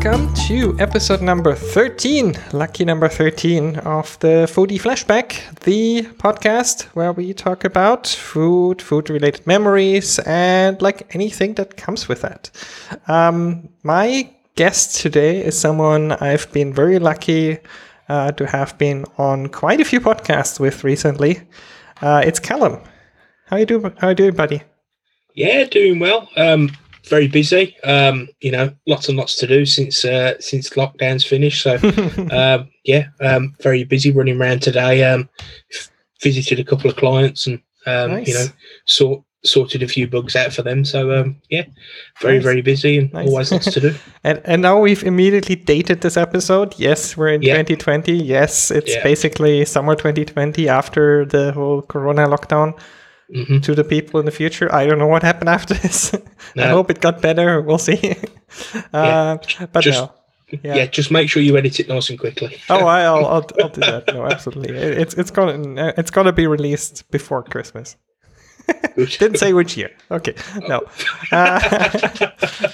welcome to episode number 13, lucky number 13 of the Foodie Flashback, the podcast where we talk about food, food related memories, and like anything that comes with that. Um, my guest today is someone I've been very lucky uh, to have been on quite a few podcasts with recently. Uh, it's Callum. How you doing? How you doing, buddy? Yeah, doing well. Um, very busy. Um, you know, lots and lots to do since uh, since lockdown's finished. So, um, yeah, um, very busy running around today. Um, visited a couple of clients and um, Nice. you know, sort sorted a few bugs out for them. So, um, yeah, very Nice. very busy and Nice. always lots to do. And and now we've immediately dated this episode. Yes, we're in Yeah. 2020. Yes, it's Yeah. basically summer 2020 after the whole Corona lockdown. Hmm To the people in the future, I don't know what happened after this. I hope it got better. We'll see. uh, but Just- no. Yeah. Yeah. just make sure you edit it nice and quickly. Oh, I'll, I'll I'll do that. No, absolutely. It- It's it's gonna it's gonna be released before Christmas. Didn't say which year. Okay, no, uh,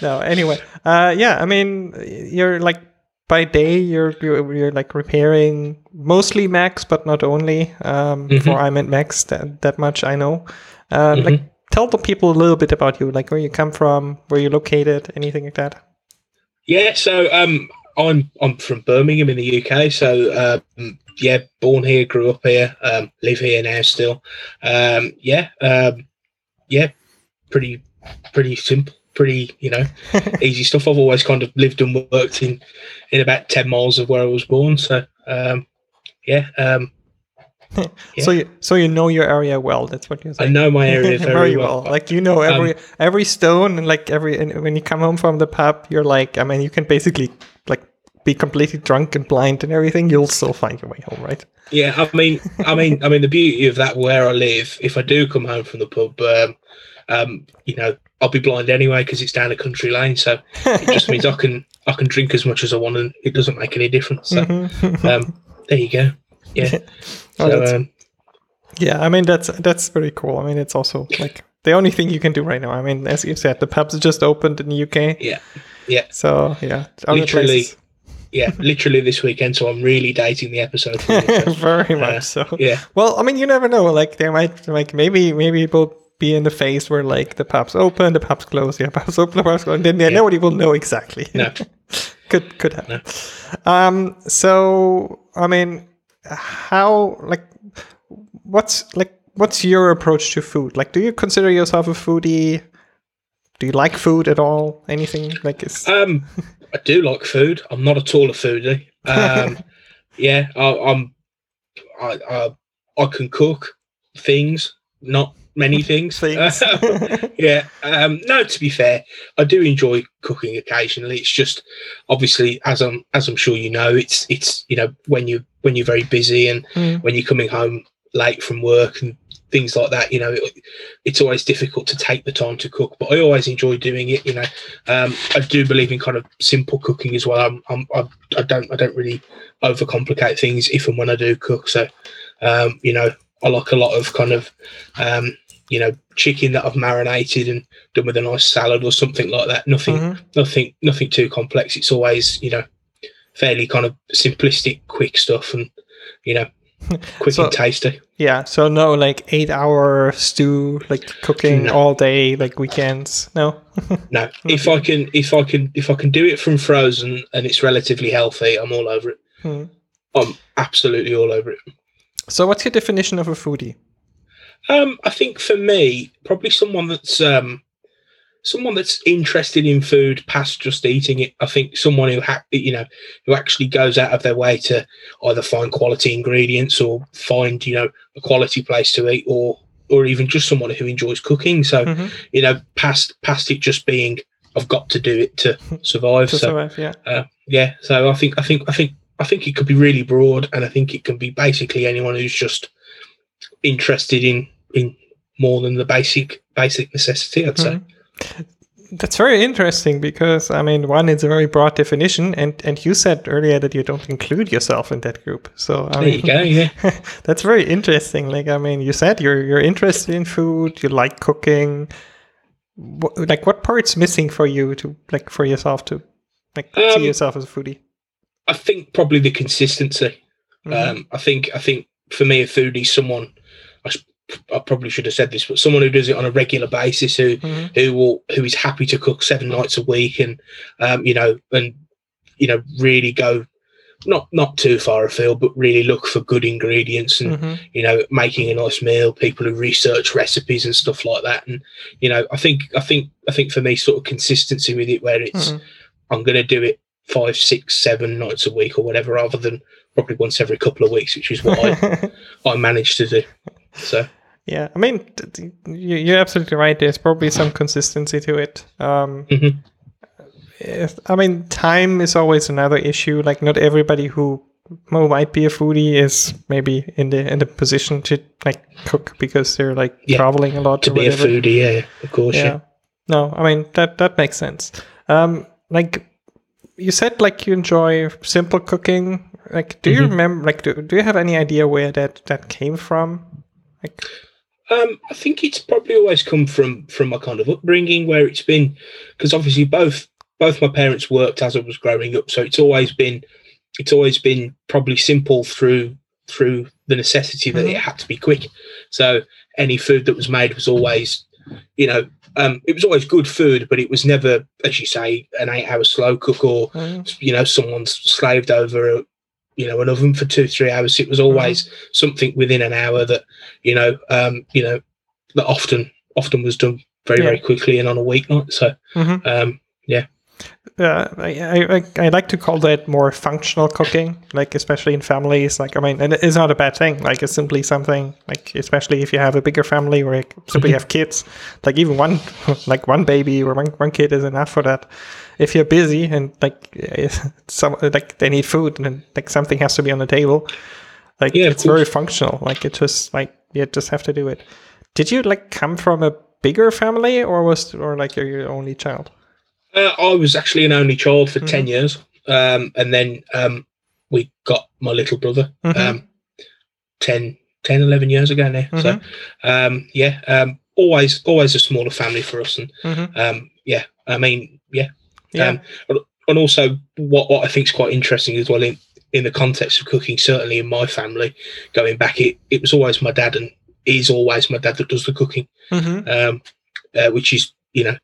no. Anyway, uh, yeah. I mean, you're like by day you're you're, you're like repairing mostly Macs, but not only. Um, Mhm. For I meant Macs, that that much I know. Uh, Mm-hmm. tell the people a little bit about you, like where you come from, where you're located, anything like that. Yeah, so um, I'm I'm from Birmingham in the UK. So um, yeah, born here, grew up here, um, live here now still. Um, yeah, um, yeah, pretty pretty simple, pretty you know easy stuff. I've always kind of lived and worked in in about ten miles of where I was born. So um, yeah, um, So you so you know your area well. That's what you're saying. I know my area very, well. Like you know every every stone and like every and when you come home from the pub, you're like I mean you can basically like be completely drunk and blind and everything. You'll still find your way home, right? Yeah, I mean, I mean, I mean, the beauty of that where I live, if I do come home from the pub, um, um, you know, I'll be blind anyway because it's down a country lane. So it just means I can I can drink as much as I want, and it doesn't make any difference. So Mhm. um, there you go. Yeah. Oh, So um, yeah, I mean that's that's very cool. I mean it's also like the only thing you can do right now. I mean, as you said, the pubs just opened in the UK. Yeah. Yeah. So yeah, Literally. places- yeah, literally this weekend. So I'm really dating the episode. So, very uh, much so. yeah. Well, I mean, you never know. Like there might like maybe maybe we'll be in the phase where like the pubs open, the pubs close, the pubs open, the pubs close, and then yeah, Yeah. nobody will know exactly. No. could could happen. Um. So I mean, how like what's like what's your approach to food? Like, do you consider yourself a foodie? Do you like food at all? Anything like is Um, I do like food. I'm not at all a foodie. Um, yeah, I, I'm. I, I I can cook things, not many things. things? yeah. Um, no, to be fair, I do enjoy cooking occasionally. It's just obviously, as I'm as I'm sure you know, it's it's you know when you when you're very busy and Mm. when you're coming home late from work and things like that, you know, it, it's always difficult to take the time to cook. But I always enjoy doing it. You know, um, I do believe in kind of simple cooking as well. I'm, I'm, I, I don't I don't really overcomplicate things if and when I do cook. So, um, you know, I like a lot of kind of um, you know chicken that I've marinated and done with a nice salad or something like that. Nothing Mhm. nothing nothing too complex. It's always you know fairly kind of simplistic, quick stuff, and you know quick So- and tasty. Yeah. So no, like eight hour stew, like cooking No. all day, like weekends. No. No, if I can if I can if I can do it from frozen and it's relatively healthy, I'm all over it. Hmm. I'm absolutely all over it. So what's your definition of a foodie? Um, I think for me, probably someone that's um, someone that's interested in food past just eating it. I think someone who ha- you know who actually goes out of their way to either find quality ingredients or find you know a quality place to eat, or or even just someone who enjoys cooking. So Mhm. you know, past past it just being I've got to do it to survive. To so survive, yeah. yeah, so I think I think I think I think it could be really broad, and I think it can be basically anyone who's just interested in in more than the basic basic necessity. I'd say. Mhm. That's very interesting because I mean, one, it's a very broad definition, and and you said earlier that you don't include yourself in that group. So I There mean, you go. Yeah. that's very interesting. Like, I mean, you said you're you're interested in food, you like cooking. What, like, what part's missing for you to like for yourself to like see Um, yourself as a foodie? I think probably the consistency. Mhm. Um, I think I think for me, a foodie, is someone I, probably should have said this, but someone who does it on a regular basis, who Mhm. who will who is happy to cook seven nights a week, and um, you know, and you know, really go not not too far afield, but really look for good ingredients and Mhm. you know making a nice meal. People who research recipes and stuff like that, and you know, I think I think I think for me, sort of consistency with it, where it's Mhm. I'm going to do it five, six, seven nights a week or whatever, rather than probably once every couple of weeks, which is what I, I managed to do. So yeah, I mean, you- you're absolutely right. There's probably some consistency to it. Um, Mhm. I mean, time is always another issue. Like, not everybody who might be a foodie is maybe in the in the position to like cook because they're like Yeah, traveling a lot to be a foodie, yeah, of course, yeah. yeah. No, I mean that that makes sense. Um, like you said, like you enjoy simple cooking. Like, do you Mhm. remember? Like, do, do you have any idea where that that came from? Like, Um, I think it's probably always come from from my kind of upbringing, where it's been because obviously both both my parents worked as I was growing up, so it's always been it's always been probably simple through through the necessity that it Mhm. had to be quick. So any food that was made was always, you know, um, it was always good food, but it was never, as you say, an eight-hour slow cook or mm, you know someone's slaved over a you know an oven for two three hours it was always something within an hour that you know um you know that often often was done very Yeah. very quickly and on a weeknight so mhm. um uh, I, I I I like to call that more functional cooking. Like, especially in families. Like, I mean, and it's not a bad thing. Like, it's simply something. Like, especially if you have a bigger family or simply Mhm. have kids. Like, even one like one baby or one one kid is enough for that. If you're busy and like some like they need food and like something has to be on the table, like Yeah, it's very functional. Like it just like you just have to do it. Did you like come from a bigger family or was or like you're your only child? uh, i was actually an only child for Mhm. 10 years um and then um we got my little brother Mhm. um 10 10 11 years ago now so Mm-hmm. um yeah um always always a smaller family for us and Mhm. um yeah i mean yeah Yeah. Um, and- also, what, what I think is quite interesting as well in, in the context of cooking, certainly in my family, going back, it, it was always my dad and is always my dad that does the cooking, hmm um, uh, which is, you know,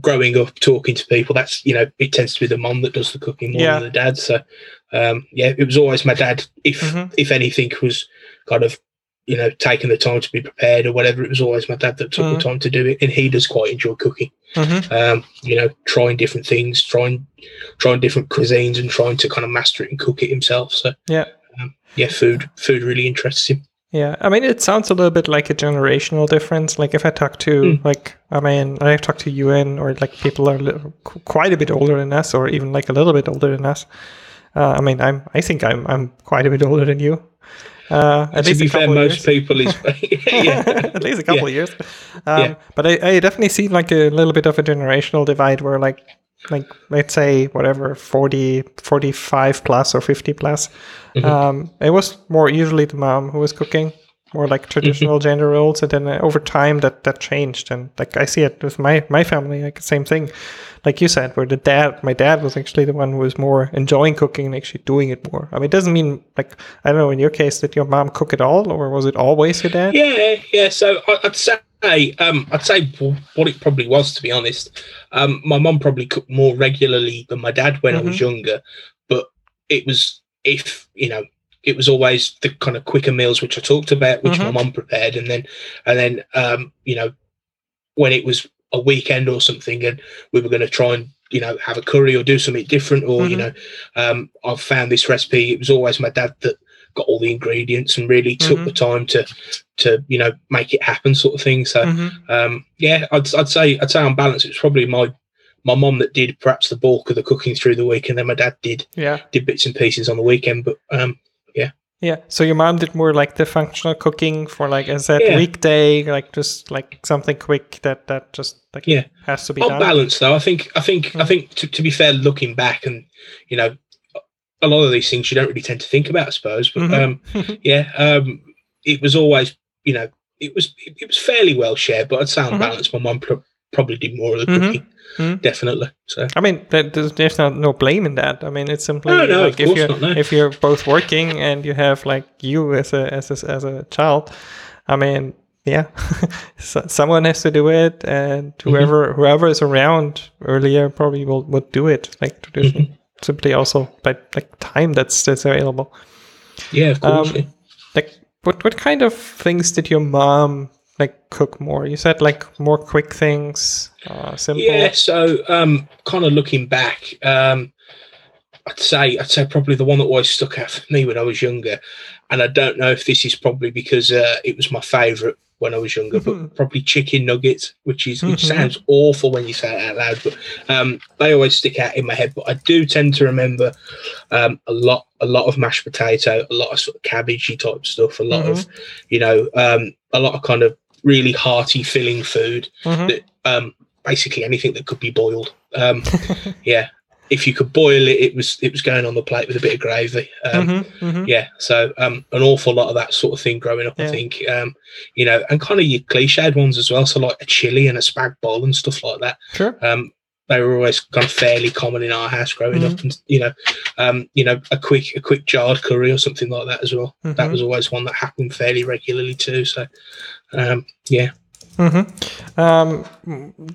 growing up, talking to people, that's, you know, it tends to be the mom that does the cooking more Yeah. than the dad. So, um, yeah, it was always my dad. If, Mhm. if anything was kind of, you know, taking the time to be prepared or whatever, it was always my dad that took Mhm. the time to do it. And he does quite enjoy cooking hmm um, you know, trying different things, trying trying different cuisines, and trying to kind of master it and cook it himself. So Yeah. um, yeah, food food really interests him. Yeah, I mean, it sounds a little bit like a generational difference. Like if I talk to, Mm. like, I mean, I talk to UN or like people are quite a bit older than us, or even like a little bit older than us. Uh, I mean, I'm, I think I'm, I'm quite a bit older than you. Uh, at to be fair, most people is yeah, at least a couple Yeah. of years. Um, Yeah. But I, I definitely see like a little bit of a generational divide where like, like let's say whatever 40, 45 plus or 50 plus, Mhm. um, it was more usually the mom who was cooking, more like traditional gender roles. And then uh, over time that, that changed. And like I see it with my, my family, like same thing. Like you said, where the dad, my dad was actually the one who was more enjoying cooking and actually doing it more. I mean, it doesn't mean like, I don't know, in your case, did your mom cook at all or was it always your dad? yeah, yeah. So I'd say um, I'd say what it probably was, to be honest. Um, my mom probably cooked more regularly than my dad when I was younger, but it was if you know. It was always the kind of quicker meals which I talked about, which my Mhm. mum prepared, and then, and then, um, you know, when it was a weekend or something and we were going to try and you know have a curry or do something different or you Mhm. know um i've found this recipe it was always my dad that got all the ingredients and really took Mhm. the time to to you know make it happen sort of thing so Mhm. um yeah i'd, I'd say i'd say on balance it was probably my my mom that did perhaps the bulk of the cooking through the week and then my dad did Yeah. did bits and pieces on the weekend but um Yeah. So your mom did more like the functional cooking for like as that Yeah. weekday, like just like something quick that that just like Yeah. has to be on done. balance though i think i think i Mm. think to, to be fair looking back and you know a lot of these things you don't really tend to think about i suppose but Mhm. um yeah um it was always you know it was it, it was fairly well shared but i'd say on Mhm. balance my mom pro- probably did more of the Mhm. cooking, Mhm. definitely. So I mean, there's, there's no, no blame in that. I mean, it's simply No, no, like if you're not, no. if you're both working and you have like you as a as a, as a child. I mean, yeah, so, someone has to do it, and Mm-hmm. whoever whoever is around earlier probably will would do it like traditionally. Mm-hmm. Simply also by like time that's that's available. yeah, of course. Um, yeah. Like, what what kind of things did your mom like cook more? You said like more quick things, uh, simple. Yeah, so um, kind of looking back, um, I'd say I'd say probably the one that always stuck out for me when I was younger, and I don't know if this is probably because uh, it was my favourite when I was younger, Mhm. but probably chicken nuggets, which is which Mhm. sounds awful when you say it out loud, but um, they always stick out in my head. But I do tend to remember um, a lot a lot of mashed potato, a lot of sort of cabbagey type stuff, a lot of you know um, a lot of kind of really hearty filling food Mhm. that um basically anything that could be boiled um yeah if you could boil it it was it was going on the plate with a bit of gravy um Mhm, mhm. yeah so um an awful lot of that sort of thing growing up Yeah. i think um you know and kind of your cliched ones as well so like a chili and a spag bowl and stuff like that Sure. um they were always kind of fairly common in our house growing Mm-hmm. up and you know um you know a quick a quick jarred curry or something like that as well that Mhm. was always one that happened fairly regularly too so um yeah hmm Um,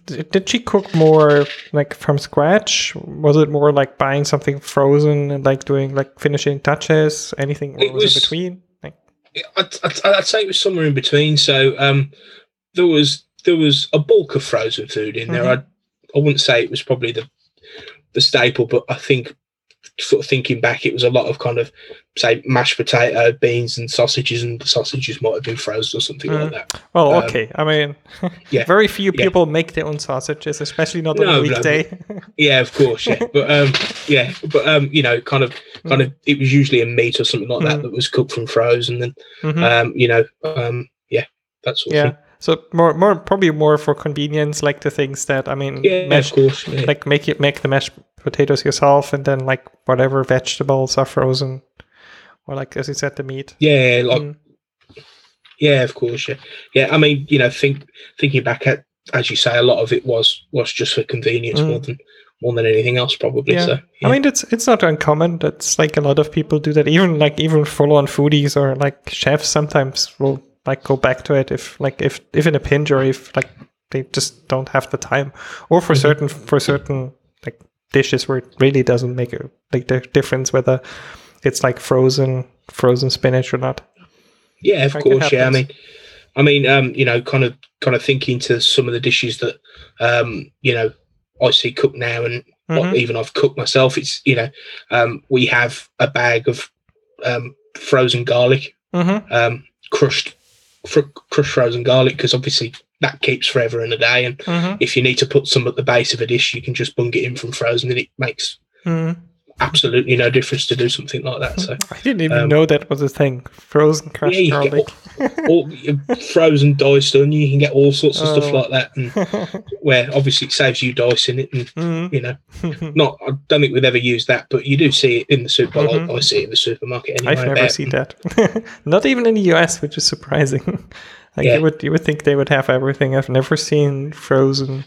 did she cook more like from scratch? Was it more like buying something frozen and like doing like finishing touches? Anything or It was, was- it between? Like, I'd, I'd, I'd say it was somewhere in between. So um, there was there was a bulk of frozen food in there. Mhm. I I wouldn't say it was probably the the staple, but I think sort of thinking back, it was a lot of kind of say mashed potato, beans, and sausages, and the sausages might have been frozen or something Mhm. like that. well, Um, okay. I mean, yeah, very few yeah. people make their own sausages, especially not on No, a no, weekday. Yeah, of course, yeah, but um, yeah, but um, you know, kind of, kind of, it was usually a meat or something like that Mhm. that was cooked from frozen, and Mhm. um, you know, um, yeah, that sort of yeah. thing. So more, more, probably more for convenience, like the things that I mean, Yeah, mash, course, yeah. like make it make the mashed potatoes yourself, and then like whatever vegetables are frozen, or like as you said, the meat. yeah, like Mm. Yeah, of course. Yeah, yeah. I mean, you know, think thinking back at as you say, a lot of it was was just for convenience Mm. more than more than anything else, probably. Yeah. So, yeah. I mean, it's it's not uncommon. That's like a lot of people do that. Even like even full on foodies or like chefs sometimes will like go back to it if like if if in a pinch or if like they just don't have the time or for Mhm. certain for certain like dishes where it really doesn't make a like the difference whether it's like frozen frozen spinach or not. yeah, of like course. Yeah, I mean, I mean, um, you know, kind of kind of thinking to some of the dishes that um, you know I see cooked now, and what Mhm. even I've cooked myself. It's you know, um, we have a bag of um, frozen garlic, Mhm. um, crushed fr- crushed frozen garlic, because obviously that keeps forever and a day, and Mhm. if you need to put some at the base of a dish, you can just bung it in from frozen, and it makes Mhm. Absolutely no difference to do something like that. So, I didn't even Um, know that was a thing. Frozen crushed yeah, you get all, all frozen diced onion, you can get all sorts of stuff Oh. like that, and where obviously it saves you dicing it, and Mhm. you know, not I don't think we've ever used that, but you do see it in the super. Mhm. I, I see it in the supermarket anyway. I've never seen that. Not even in the US, which is surprising. like Yeah. you would you would think they would have everything. I've never seen frozen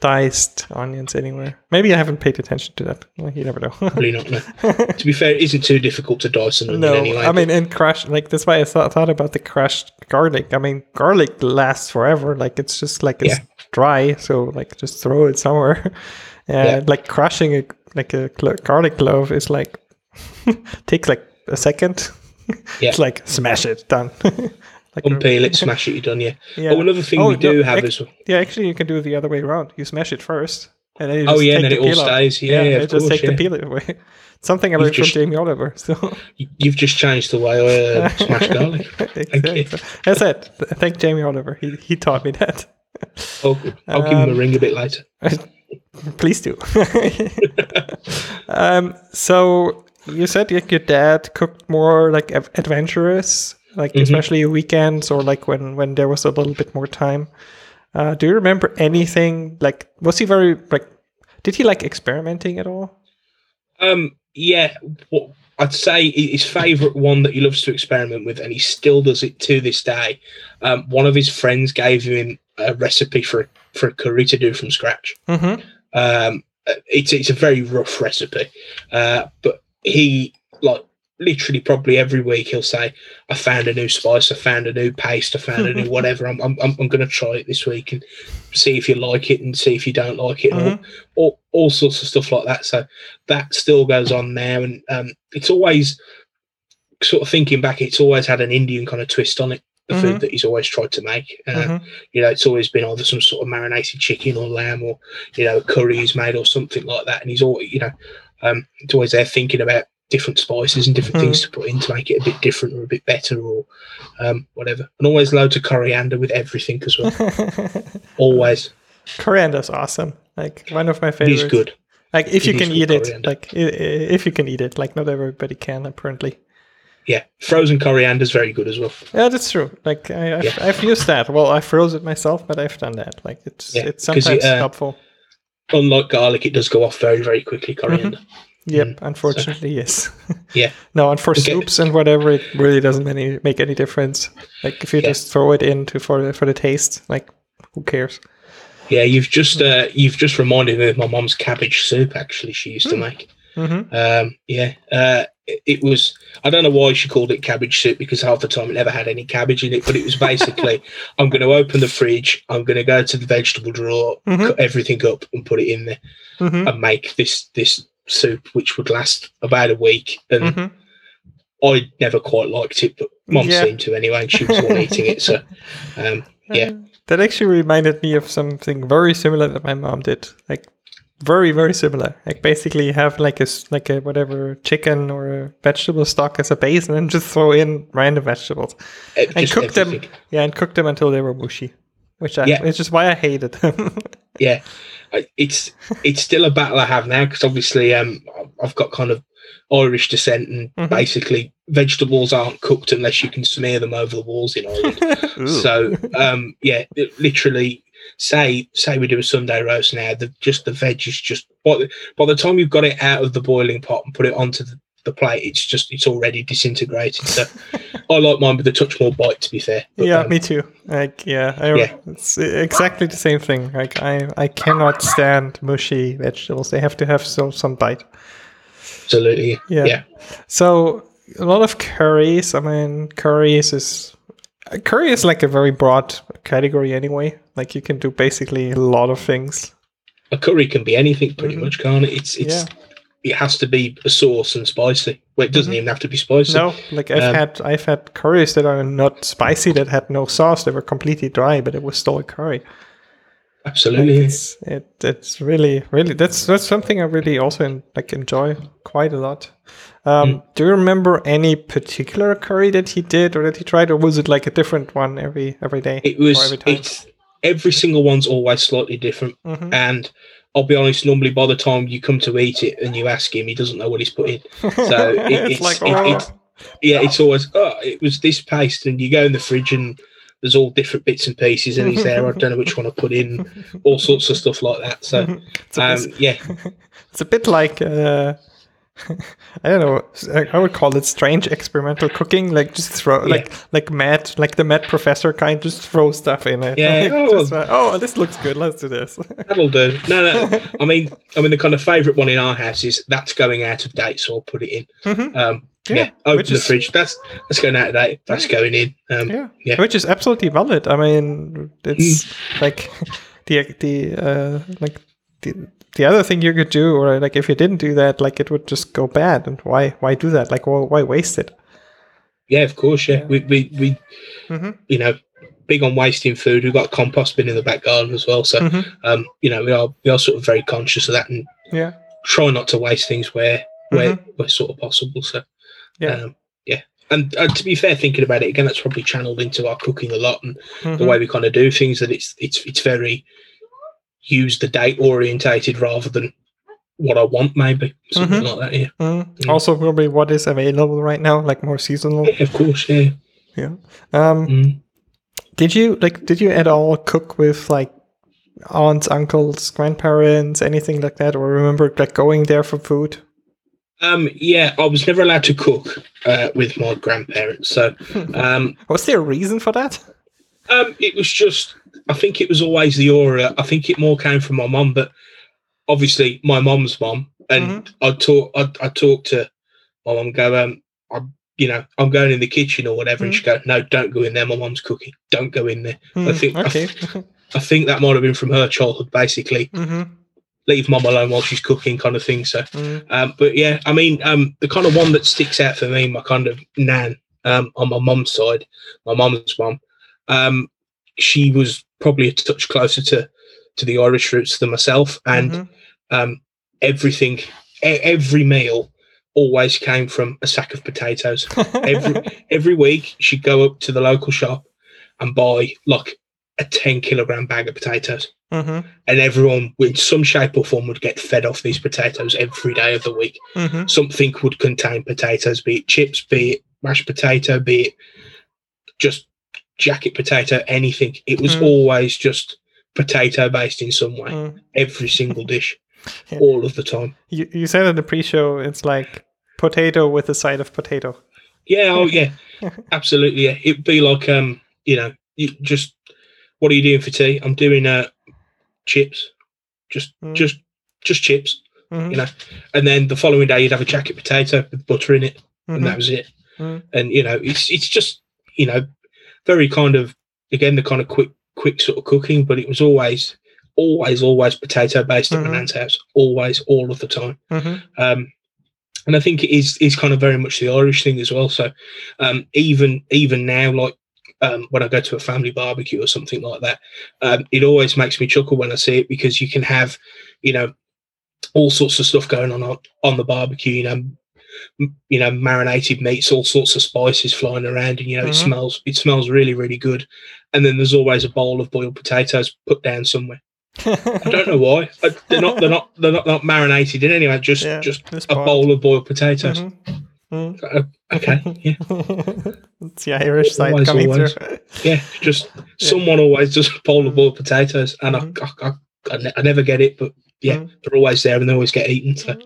diced onions anywhere. Maybe I haven't paid attention to that. Well, you never know. Probably not. No. to be fair, it isn't too difficult to dice an onion no, anyway. I mean, and crushed like that's why I thought, thought about the crushed garlic. I mean, garlic lasts forever. Like it's just like it's Yeah. dry, so like just throw it somewhere. And Yeah. like crushing a like a clo- garlic clove is like takes like a second. Yeah. it's like smash it done. Like unpeel it, smash it, you're done. Yeah. Yeah. Oh, another thing Oh, we no, do have ac- is Yeah, actually, you can do it the other way around. You smash it first, and then you oh yeah, and then the it all stays. Yeah, yeah, of just course. take yeah. the peel away. Something I learned just- from Jamie Oliver. So You- You've just changed the way I uh, smash garlic. exactly. That's it. Thank Jamie Oliver. He he taught me that. I'll, I'll give him a Um, ring a bit later. Please do. um, so you said like your dad cooked more like adventurous, like Mhm. especially weekends or like when when there was a little bit more time. Uh, do you remember anything like? Was he very like? Did he like experimenting at all? Um, yeah, what I'd say his favourite one that he loves to experiment with, and he still does it to this day. Um, one of his friends gave him a recipe for for a curry to do from scratch. Mm-hmm. Um, it's it's a very rough recipe, uh, but he like literally probably every week he'll say, "I found a new spice, I found a new paste, I found a new whatever. I'm I'm I'm going to try it this week and see if you like it and see if you don't like it, Mhm. or all, all sorts of stuff like that." So that still goes on now, and um, it's always sort of thinking back, it's always had an Indian kind of twist on it. The food that he's always tried to make. Uh, Mhm. you know, it's always been either some sort of marinated chicken or lamb or, you know, curry he's made or something like that. And he's always, you know, um, it's always there thinking about different spices and different things to put in to make it a bit different or a bit better or um, whatever. And always loads of coriander with everything as well. always. Coriander's awesome. Like one of my favorites. He's good. Like if It you can eat it, like if you can eat it, like not everybody can apparently. Yeah. Frozen coriander's very good as well. Yeah, that's true. Like I, I've, Yeah. I've used that. Well, I froze it myself, but I've done that. Like it's Yeah, it's sometimes it, uh, helpful. Unlike garlic, it does go off very, very quickly, coriander. Yep, mm, unfortunately, yes. Yeah. no, and for Okay. soups and whatever, it really doesn't any, make any difference. Like if you Yeah. just throw it into for the, for the taste, like who cares? Yeah, you've just uh, you've just reminded me of my mom's cabbage soup. Actually, she used to make. Mm-hmm. Um, yeah, uh, it, it was. I don't know why she called it cabbage soup because half the time it never had any cabbage in it. But it was basically, I'm going to open the fridge, I'm going to go to the vegetable drawer, Mhm. cut everything up, and put it in there, Mm-hmm. and make this this soup, which would last about a week. And Mm-hmm. I never quite liked it, but mom Yeah. seemed to anyway, and she was the one eating it. So, um, yeah. Uh, that actually reminded me of something very similar that my mom did. Like very, very similar. Like basically have like a s- like a whatever chicken or a vegetable stock as a base, and then just throw in random vegetables it- and cook them. Yeah, and cook them until they were mushy. Which I, Yeah. which is why I hated them. yeah it's it's still a battle i have now because obviously um i've got kind of irish descent and Mhm. basically vegetables aren't cooked unless you can smear them over the walls in ireland so um yeah it literally say say we do a sunday roast now the just the veg is just by the, by the time you've got it out of the boiling pot and put it onto the, the plate it's just it's already disintegrated so i like mine with a touch more bite to be fair But, yeah, um, me too. Like, yeah, I, Yeah. it's exactly the same thing. Like, I, I cannot stand mushy vegetables. They have to have some some bite. absolutely Yeah. yeah So a lot of curries. I mean, curries is curry is like a very broad category anyway. Like you can do basically a lot of things. a curry can be anything pretty Mhm. much, can't it? It's it's Yeah. It has to be a sauce and spicy. Well, it doesn't Mhm. even have to be spicy. No, like I've Um, had I've had curries that are not spicy that had no sauce. They were completely dry, but it was still a curry. Like Absolutely. it's it it's really really that's that's something I really also en- like enjoy quite a lot. Um, Mm. Do you remember any particular curry that he did or that he tried, or was it like a different one every every day? It or was every time? it's every single one's always slightly different. Mhm. And I'll be honest, normally by the time you come to eat it and you ask him, he doesn't know what he's put in. So it, it's, it's, like it- oh, it's- yeah, it's always oh, it was this paste, and you go in the fridge and there's all different bits and pieces, and he's there. I don't know which one I put in, all sorts of stuff like that. So um, bit- yeah, it's a bit like uh, I don't know. I- would call it strange experimental cooking. Like just throw Yeah. like like Matt, like the Matt professor kind, of just throw stuff in it. Yeah, Like, oh. just, uh, oh, this looks good. Let's do this. That'll do. No, no. I mean, I mean, the kind of favourite one in our house is that's going out of date, so I'll put it in. Mhm. Um, Yeah, yeah, open which the is- fridge. That's that's going out of date. That's going in. Um, yeah. Yeah. which is absolutely valid. I mean, it's Mm. like the the uh, like the the other thing you could do, or like if you didn't do that, like it would just go bad. And why why do that? Like, well, why waste it? yeah, of course. Yeah, Yeah. we we, we Mhm. you know big on wasting food. We've got compost bin in the back garden as well, so Mhm. um, you know we are we are sort of very conscious of that and Yeah, try not to waste things where where where sort of possible. So Mm-hmm. yeah. um, yeah. And, and to be fair, thinking about it again, that's probably channeled into our cooking a lot and the Mhm. way we kind of do things. That it's it's it's very use the date orientated rather than what I want, maybe something Mhm. like that. Yeah, Mm. Mm. Also, probably what is available right now, like more seasonal. yeah of course. Yeah. Yeah. Um, Mm. did you like? Did you at all cook with like aunts, uncles, grandparents, anything like that, or remember like going there for food? Um, yeah, I was never allowed to cook uh, with my grandparents. So, um, Was there a reason for that? Um, it was just, I think it was always the aura. I think it more came from my mum, but obviously my mum's mum. And Mhm. I talk, I, I talk to my mum, go, um, I'm, you know, I'm going in the kitchen or whatever, and she go, no, don't go in there. My mum's cooking. Don't go in there. Hmm, think- I okay. I think that might have been from her childhood, basically. hmm Leave mum alone while she's cooking, kind of thing. So, mm um, but yeah, I mean, um, the kind of one that sticks out for me, my kind of nan um, on my mum's side, my mum's mum, um, she was probably a touch closer to to the Irish roots than myself, and Mhm. um, everything, e- every meal always came from a sack of potatoes. every- Every week, she'd go up to the local shop and buy like a ten kilogram bag of potatoes Mhm. and everyone in some shape or form would get fed off these potatoes every day of the week. Mhm. Something would contain potatoes, be it chips, be it mashed potato, be it just jacket potato, anything. It was Mm. always just potato based in some way. Mm. Every single dish, Yeah. all of the time. You, you said in the pre-show it's like potato with a side of potato. Yeah, oh yeah, absolutely. Yeah, it'd be like um, you know, you just what are you doing for tea? I'm doing uh chips, just Mm. just just chips. Mhm. you know. And then the following day, you'd have a jacket potato with butter in it, Mhm. and that was it. Mm. And you know, it's it's just you know, very kind of again the kind of quick quick sort of cooking, but it was always always always potato based at Mhm. my nan's house, always all of the time. Mhm. Um, and I think it is is kind of very much the Irish thing as well. So um, even even now, like um, when I go to a family barbecue or something like that, um, it always makes me chuckle when I see it because you can have, you know, all sorts of stuff going on on, on the barbecue. You know, you know, marinated meats, all sorts of spices flying around, and you know, Mhm. it smells it smells really really good. And then there's always a bowl of boiled potatoes put down somewhere. I don't know why. I, they're not they're not they're not, not marinated in anyway. Just Yeah, just a bowl of boiled potatoes. Mhm. Mhm. Uh, okay, yeah, it's the Irish side Always, coming always. through. yeah. Just someone always does a bowl of boiled potatoes, and Mhm. I, I, I, I ne- I never get it, but yeah, Mhm. they're always there and they always get eaten. So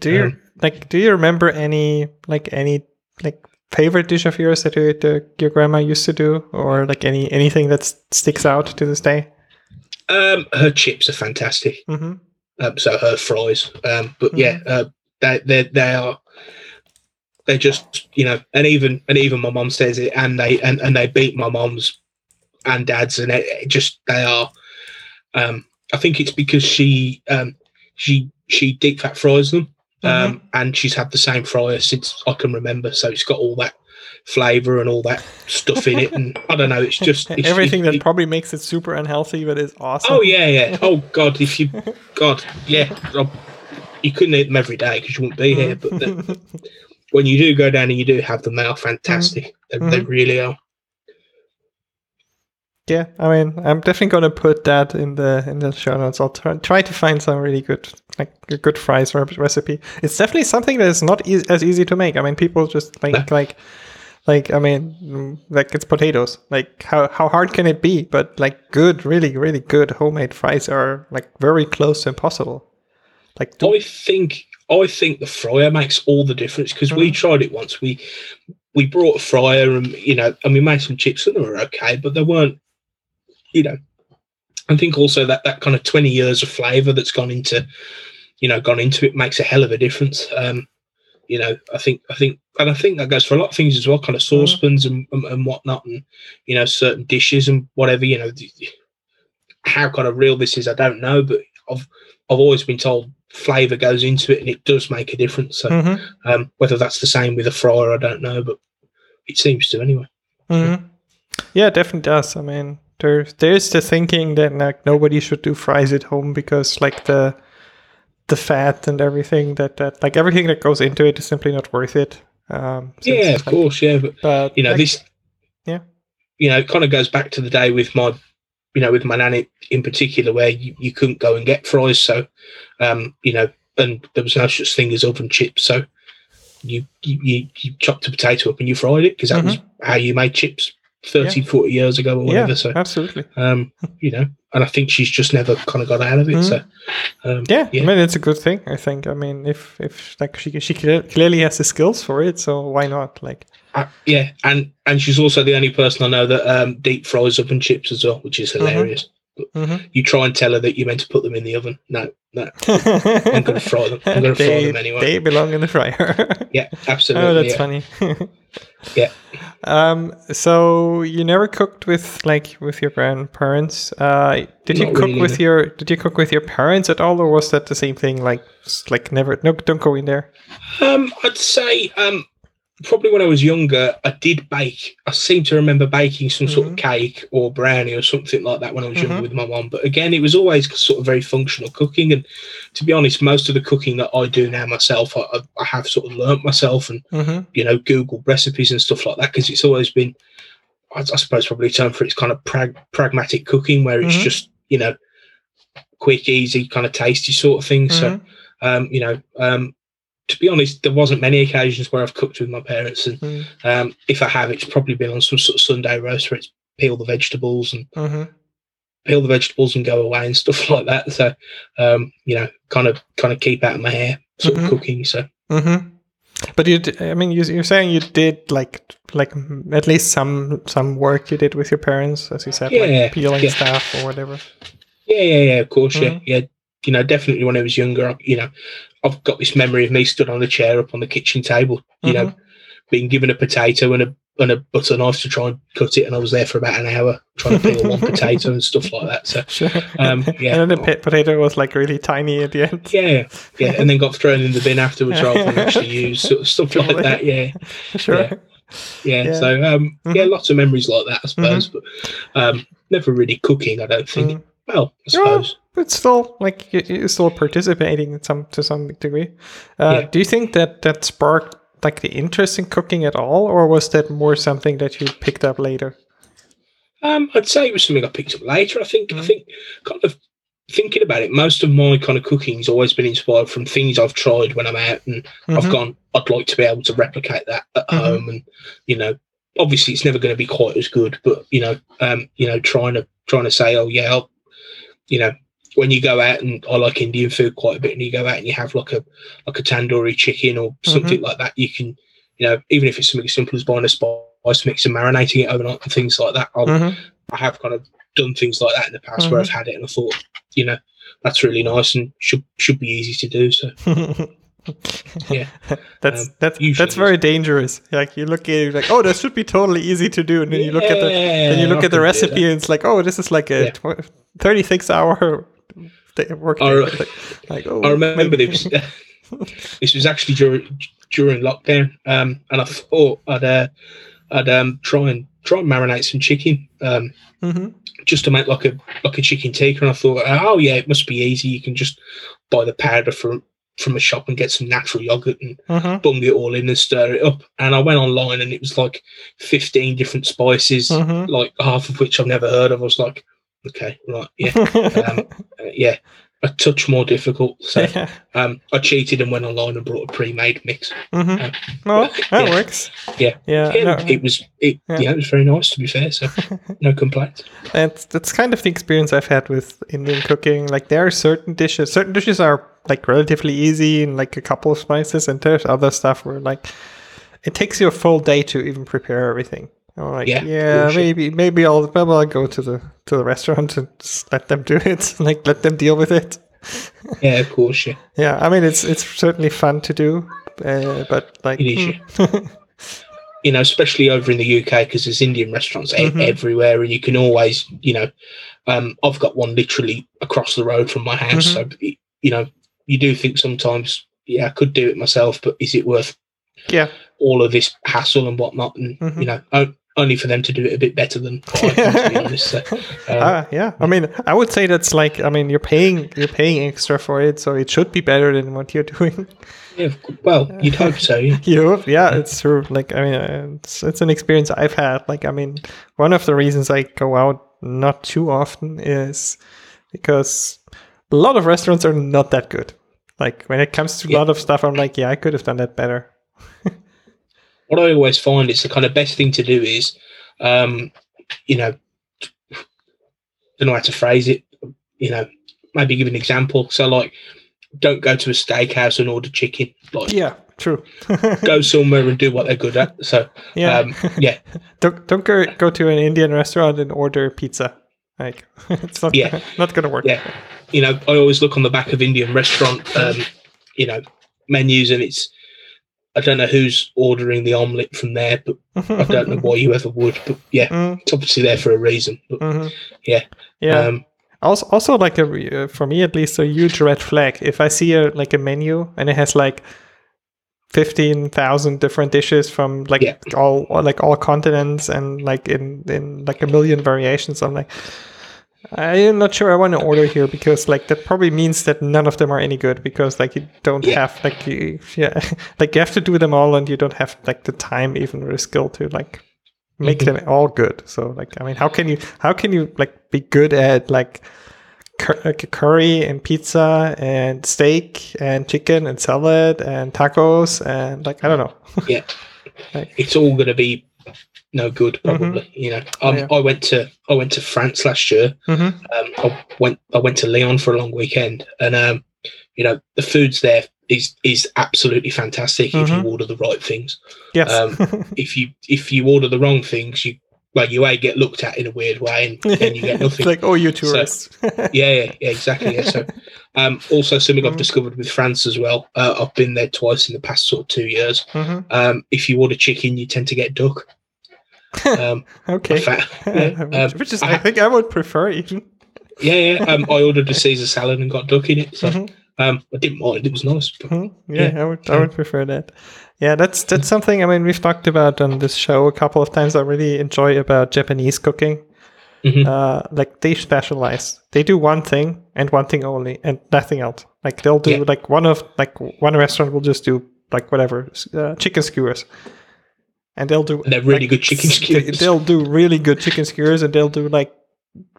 Do you Um, like? Do you remember any like any like favorite dish of yours that your, the, your grandma used to do, or like any anything that sticks out to this day? um, her chips are fantastic. hmm Um, so her fries, um, but yeah, Mm-hmm. uh, they they they are. They're just you know, and even and even my mom says it, and they and, and they beat my mom's and dad's, and it, it just they are. Um, I think it's because she um, she she deep fat fries them, um, Mm-hmm. and she's had the same fryer since I can remember. So it's got all that flavour and all that stuff in it, and I don't know. It's just it's, everything it- that it- probably makes it super unhealthy, but it's awesome. Oh yeah, yeah. Oh god, if you, God, yeah, I- you couldn't eat them every day because you wouldn't be here. But the, when you do go down and you do have them, they are fantastic. They, they Mhm. really are. Yeah, I mean, I'm definitely gonna put that in the in the show notes. I'll try, try to find some really good like a good fries re- recipe. It's definitely something that is not e- as easy to make. I mean, people just No. like like I mean, like it's potatoes. Like how how hard can it be? But like good, really really good homemade fries are like very close to impossible. Like do, I think I think the fryer makes all the difference because we Mhm. tried it once. We we brought a fryer and you know, and we made some chips and they were okay, but they weren't. You know, I think also that that kind of twenty years of flavour that's gone into, you know, gone into it makes a hell of a difference. Um, you know, I think I think and I think that goes for a lot of things as well, kind of saucepans and, and and whatnot, and you know, certain dishes and whatever. You know, how kind of real this is, I don't know, but I've I've always been told flavour goes into it and it does make a difference. So Mhm, um, whether that's the same with a fryer, I don't know, but it seems to anyway. mhm. Yeah, definitely does. I mean, there there's the thinking that like nobody should do fries at home because like the the fat and everything that that like everything that goes into it is simply not worth it. Um, Yeah, of like, course, yeah, but But you know like, this. yeah. You know, it kind of goes back to the day with my, you know, with my nanny in particular, where you, you couldn't go and get fries, so, um, you know, and there was no such thing as oven chips, so. You, you you you chopped a potato up and you fried it because that was Mm-hmm. how you made chips 30, 40 years ago or whatever. yeah, So, absolutely. um, you know, and I think she's just never kind of got out of it. Mhm. So, um, Yeah, Yeah. I mean it's a good thing. I think. I mean, if if like she she clearly has the skills for it, so why not? Like, uh, yeah, and and she's also the only person I know that um, deep fries oven chips as well, which is hilarious. mhm. You try and tell her that you're meant to put them in the oven. No, no, I'm going to fry them. I'm going to fry them anyway. They belong in the fryer. yeah, absolutely. oh, that's yeah. funny. Yeah. Um. So you never cooked with like with your grandparents. Uh, did you cook really, with your Did you cook with your parents at all, or was that the same thing? Like, like never. No, don't go in there. Um, I'd say um, probably when I was younger, I did bake. I seem to remember baking some sort of cake or brownie or something like that when I was younger Mhm. with my mum. But again, it was always sort of very functional cooking. And to be honest, most of the cooking that I do now myself, I, I- have sort of learnt myself and Mm-hmm. you know Google recipes and stuff like that because it's always been, I, I suppose, probably a term for it's kind of prag- pragmatic cooking where it's Mhm. just you know quick, easy, kind of tasty sort of thing. So Mm-hmm. um, you know, um, to be honest, there wasn't many occasions where I've cooked with my parents, and Mm. um, if I have, it's probably been on some sort of Sunday roast where it's peel the vegetables and Mm-hmm. peel the vegetables and go away and stuff like that. So, um, you know, kind of kind of keep out of my hair sort Mhm. of cooking. So, Mm-hmm. But you, I mean, you, you're saying you did like like at least some some work you did with your parents, as you said, Yeah, like peeling yeah. stuff or whatever. yeah, yeah, yeah, of course, yeah, yeah. You know, definitely when I was younger, you know, I've got this memory of me stood on a chair up on the kitchen table, you know, being given a potato and a and a butter knife to try and cut it, and I was there for about an hour trying to peel one potato and stuff like that. So, Sure. Um, yeah. and then the potato was like really tiny at the end. yeah, yeah, and then got thrown in the bin afterwards rather than actually used, sort of stuff like that. Yeah, Sure. Yeah. yeah. Yeah. So, um, yeah, Mhm. lots of memories like that, I suppose, but um, never really cooking. I don't think. Mm. Well, I Yeah. suppose. But still, like you- you're still participating in some to some degree. Uh, Yeah. Do you think that that sparked like the interest in cooking at all, or was that more something that you picked up later? Um, I'd say it was something I picked up later. I think. I Mhm. think kind of thinking about it, most of my kind of cooking's always been inspired from things I've tried when I'm out, and I've Mhm. gone. I'd like to be able to replicate that at Mhm. home, and you know, obviously it's never going to be quite as good, but you know, um, you know, trying to trying to say, oh yeah, I'll, you know. When you go out and I like Indian food quite a bit, and you go out and you have like a like a tandoori chicken or something like that, you can, you know, even if it's something as simple as buying a spice mix and marinating it overnight and things like that. Mhm. I have kind of done things like that in the past where I've had it and I thought, you know, that's really nice and should should be easy to do. So Yeah. that's Um, that's that's very dangerous. Like you look at it like, oh, this should be totally easy to do, and then you look at the then you look I at the recipe, and it's like, oh, this is like a Yeah. tw- thirty-six hour day- work. I Like, like, oh, I remember this. this was actually during during lockdown, um, and I thought I'd uh, I'd um, try and try and marinate some chicken. Um, Mhm. just to make like a like a chicken tikka. And I thought, oh yeah, it must be easy. You can just buy the powder from from a shop and get some natural yogurt and Mhm. bung it all in and stir it up. And I went online and it was like fifteen different spices, Mhm. like half of which I've never heard of. I was like, okay, right, yeah, um, uh, yeah. A touch more difficult. So yeah. um, I cheated and went online and brought a pre-made mix. Mhm. uh, Well, that yeah. works. Yeah. Yeah. Yeah, no, it was it. Yeah. it was very nice to be fair. So no complaints. That's that's kind of the experience I've had with Indian cooking. Like there are certain dishes, certain dishes are like relatively easy and like a couple of spices, and there's other stuff where like it takes you a full day to even prepare everything. I'm like, Yeah, yeah, maybe maybe I'll maybe I'll go to the to the restaurant and just let them do it, like let them deal with it. Yeah, of course. Yeah. Yeah, I mean it's it's certainly fun to do, uh, but like It is, hmm. you know, especially over in the UK because there's Indian restaurants Mhm. everywhere, and you can always, you know, um, I've got one literally across the road from my house. So you know, you do think sometimes, yeah, I could do it myself, but is it worth yeah, all of this hassle and whatnot? And Mhm. you know, only for them to do it a bit better than I can, to be honest. So, Ah, yeah. I mean, I would say that's like, I mean, you're paying, you're paying extra for it, so it should be better than what you're doing. yeah, well, you'd hope so. Yeah. you hope, yeah, it's true. Like, I mean, uh, it's, it's an experience I've had. Like, I mean, one of the reasons I go out not too often is because a lot of restaurants are not that good. Like, when it comes to a Yeah. lot of stuff, I'm like, yeah, I could have done that better. What I always find is the kind of best thing to do is um, you know, don't know how to phrase it. You know, maybe give an example. So like, don't go to a steakhouse and order chicken. Like, yeah, true. go somewhere and do what they're good at. So yeah, um, yeah, don't don't go go to an Indian restaurant and order pizza. Like it's not Yeah. not gonna work. Yeah. you know, I always look on the back of Indian restaurant, um, you know, menus, and it's. I don't know who's ordering the omelette from there, but I don't know why you ever would. But yeah, Mm, it's obviously there for a reason. But mhm. Yeah. Yeah. um, Also, also like a uh, for me at least a huge red flag. If I see a like a menu and it has like fifteen thousand different dishes from like Yeah. all all- like all continents and like in in like a million variations, I'm like, I'm not sure I want to order here because like that probably means that none of them are any good because like you don't Yeah. have like you, yeah like you have to do them all and you don't have like the time even or the skill to like make Mhm. them all good. So like I mean, how can you how can you like be good at like like curry and pizza and steak and chicken and salad and tacos and like I don't know. Yeah. Like, it's all going to be no good, probably. You know, um, Yeah. I went to I went to France last year. mhm. Um, I went I went to Lyon for a long weekend, and um, you know, the foods there is is absolutely fantastic if Mhm. you order the right things. yes. Um, If you if you order the wrong things, you like you a get looked at in a weird way, and then you get it's nothing. like oh, you tourists. yeah, yeah, yeah, exactly. Yeah. So, um, also something I've Mhm. discovered with France as well. Uh, I've been there twice in the past sort of two years. Um, if you order chicken, you tend to get duck. Um, Okay. fa- yeah, um, Which is, I- I think I would prefer even. yeah, yeah. Um, I ordered a Caesar salad and got duck in it, so Mhm. um, I didn't mind. It was nice. But, Mhm. Yeah, I would. I would prefer that. Yeah, that's that's something. I mean, we've talked about on this show a couple of times. I really enjoy about Japanese cooking. Mhm. Uh, like they specialize. They do one thing and one thing only, and nothing else. Like they'll do Yeah. like one of like one restaurant will just do like whatever uh, chicken skewers, and they'll do And they're really like, good chicken skewers. They'll do really good chicken skewers, and they'll do like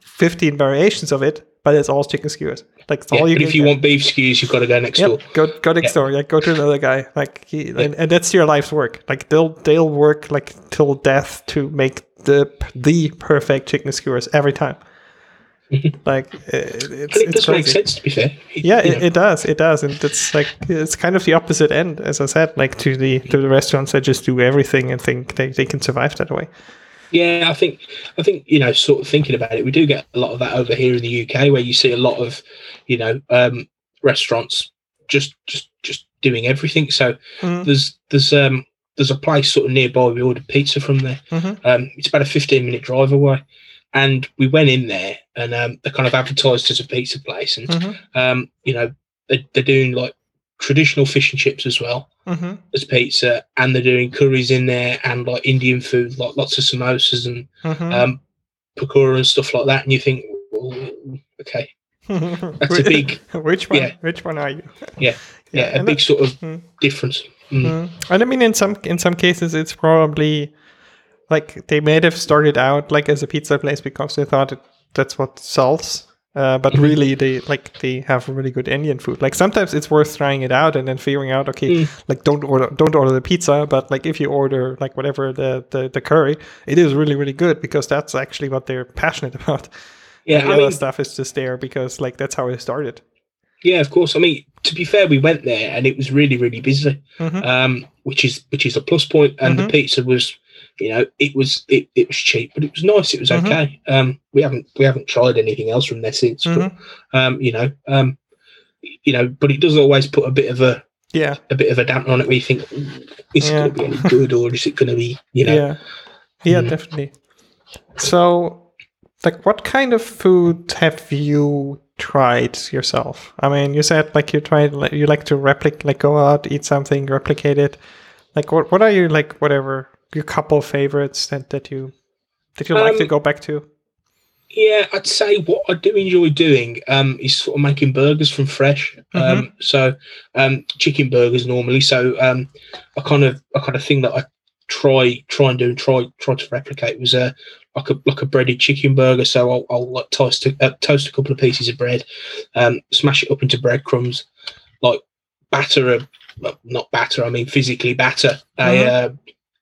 fifteen variations of it, but it's all chicken skewers. Like it's yeah, all you but if you get. want beef skewers, you've got to go next door. Yep, go go next Yeah. door. Yeah, go to another guy. Like he, and, and that's your life's work. Like they'll they'll work like till death to make the the perfect chicken skewers every time. Like it, it's And it it's does make sense, to be fair. Yeah, it, it does. It does, and it's like it's kind of the opposite end, as I said. Like to the to the restaurants that just do everything and think they, they can survive that way. Yeah, I think I think you know, sort of thinking about it, we do get a lot of that over here in the UK, where you see a lot of, you know, um, restaurants just just just doing everything. So Mhm. there's there's um there's a place sort of nearby. We ordered pizza from there. Mhm. Um, it's about a 15 minute drive away, and we went in there, and um, they kind of advertised as a pizza place, and Mhm. um, you know, they're, they're doing like traditional fish and chips as well Mhm. as pizza, and they're doing curries in there and like Indian food, like lots of samosas and Mhm. um, pakora and stuff like that, and you think, well, okay, that's a big, Which one? yeah. Which one are you? Yeah. yeah, a and big sort of Mm. difference. Mm. Mm. And I mean, in some in some cases, it's probably like they may have started out like as a pizza place because they thought it, that's what sells. Uh, but Mhm. really, they like they have really good Indian food. Like sometimes it's worth trying it out and then figuring out, okay, Mm. like don't order don't order the pizza, but like if you order like whatever the, the the curry, it is really really good because that's actually what they're passionate about. Yeah, and the I other mean, stuff is just there because like that's how it started. yeah, of course. I mean, to be fair, we went there and it was really, really busy, Mhm. um, which is which is a plus point. And Mhm. the pizza was, you know, it was it, it was cheap, but it was nice. It was Mhm. okay. Um, we haven't we haven't tried anything else from there since, Mhm. but um, you know, um, you know, but it does always put a bit of a Yeah, a bit of a damper on it. You think, "Ooh, is Yeah. it going to be any good or is it going to be, you know? Yeah. Yeah, Mhm. definitely. So, like, what kind of food have you tried yourself? I mean, you said like you tried, like, you like to replicate, like go out, eat something, replicate it. Like, what what are you like? Whatever your couple of favorites that that you that you like to Um, go back to? Yeah, I'd say what I do enjoy doing um, is sort of making burgers from fresh. Um, so um, chicken burgers normally. So um, a kind of a kind of thing that I try try and do and try try to replicate was a like a like a breaded chicken burger. So I'll, I'll like toast a, uh, toast a couple of pieces of bread, um, smash it up into breadcrumbs, like batter a well, not batter. I mean physically batter a Mhm. uh,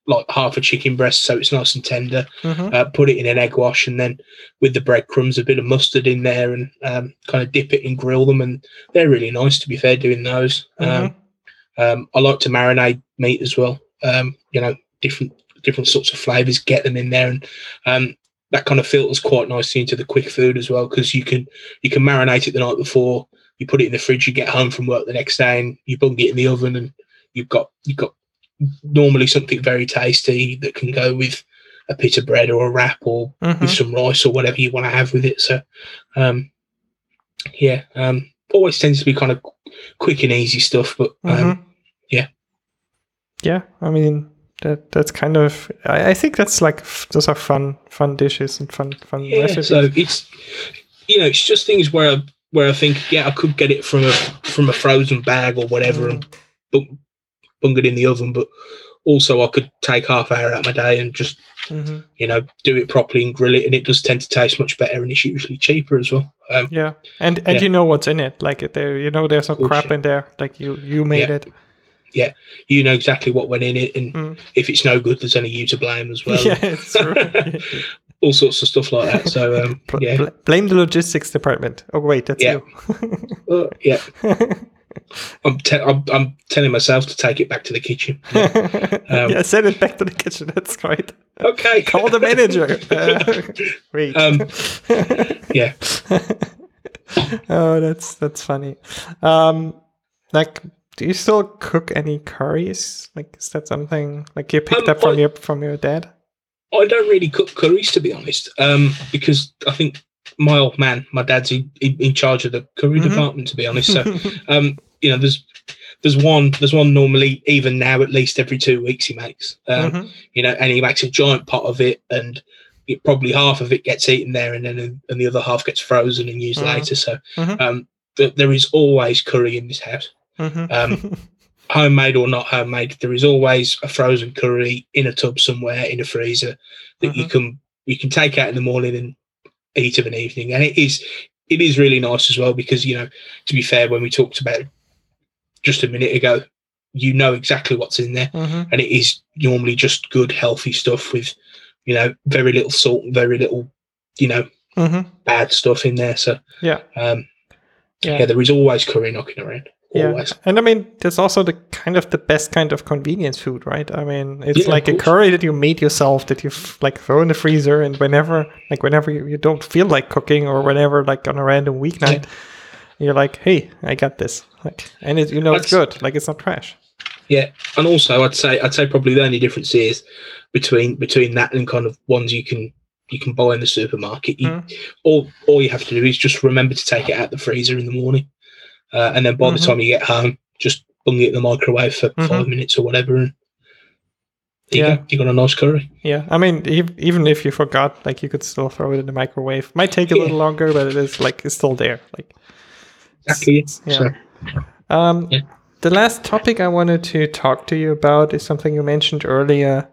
like half a chicken breast so it's nice and tender. Mhm. Uh, put it in an egg wash, and then with the breadcrumbs, a bit of mustard in there, and um, kind of dip it and grill them. And they're really nice, to be fair, doing those. Um, um, I like to marinate meat as well. Um, you know, different different sorts of flavors, get them in there, and um, that kind of filters quite nicely into the quick food as well because you can you can marinate it the night before. You put it in the fridge. You get home from work the next day, and you bung it in the oven, and you've got you've got normally something very tasty that can go with a of bread or a wrap or Mhm. with some rice or whatever you want to have with it. So, um, yeah, um, always tends to be kind of quick and easy stuff, but um, Mhm. yeah. Yeah, I mean that that's kind of I, I think that's like those are fun fun dishes and fun fun yeah. recipes. So it's you know it's just things where I, where I think yeah I could get it from a from a frozen bag or whatever and bung, bung it in the oven, but also I could take half hour out of my day and just Mhm. you know do it properly and grill it, and it does tend to taste much better and it's usually cheaper as well. Um, Yeah, and and Yeah. you know what's in it. Like there, you know, there's no crap yeah. in there. Like you you made Yeah. it. Yeah, you know exactly what went in it, and Mm. if it's no good, there's only you to blame as well. yeah, it's true. all sorts of stuff like that. So um, yeah, blame the logistics department. Oh wait, that's Yeah. Uh, yeah. I'm, te- I'm I'm telling myself to take it back to the kitchen. Um, yeah, send it back to the kitchen. That's great. Okay, Call the manager. Uh, wait. Um, yeah. oh, that's that's funny. Um, like, do you still cook any curries? Like, is that something like you picked Um, up from I- your from your dad? I don't really cook curries to be honest, um, because I think my old man, my dad's in, in, in charge of the curry Mhm. department. To be honest, so um, you know, there's there's one there's one normally even now at least every two weeks he makes. Um, Mhm. you know, and he makes a giant pot of it, and it, probably half of it gets eaten there, and then and the other half gets frozen and used Mhm. later. So, Mhm. um, th- there is always curry in this house, Mhm. Um, homemade or not homemade. There is always a frozen curry in a tub somewhere in a freezer that you can you can take out in the morning and eat of an evening, and it is it is really nice as well because you know, to be fair, when we talked about just a minute ago, you know exactly what's in there Mhm. and it is normally just good, healthy stuff with, you know, very little salt, very little, you know, Mhm. bad stuff in there. So, Yeah. um, Yeah. yeah, there is always curry knocking around. Yeah, Always. and I mean, that's also the kind of the best kind of convenience food, right? I mean, it's Yeah, like a curry that you made yourself, that you f- like throw in the freezer, and whenever, like whenever you, you don't feel like cooking, or whenever, like on a random weeknight, you're like, "Hey, I got this," like, and it, you know it's good, like it's not trash. Yeah, and also I'd say I'd say probably the only difference is between between that and kind of ones you can you can buy in the supermarket. You, Mm. all all you have to do is just remember to take it out the freezer in the morning, uh, and then by Mhm. the time you get home, just bung it in the microwave for Mhm. five minutes or whatever, and there Yeah. you go. You got a nice curry. Yeah, I mean, ev- even if you forgot, like you could still throw it in the microwave. Might take a Yeah. little longer, but it is like it's still there. Like Exactly. Yeah. So, Um, Yeah. The last topic I wanted to talk to you about is something you mentioned earlier.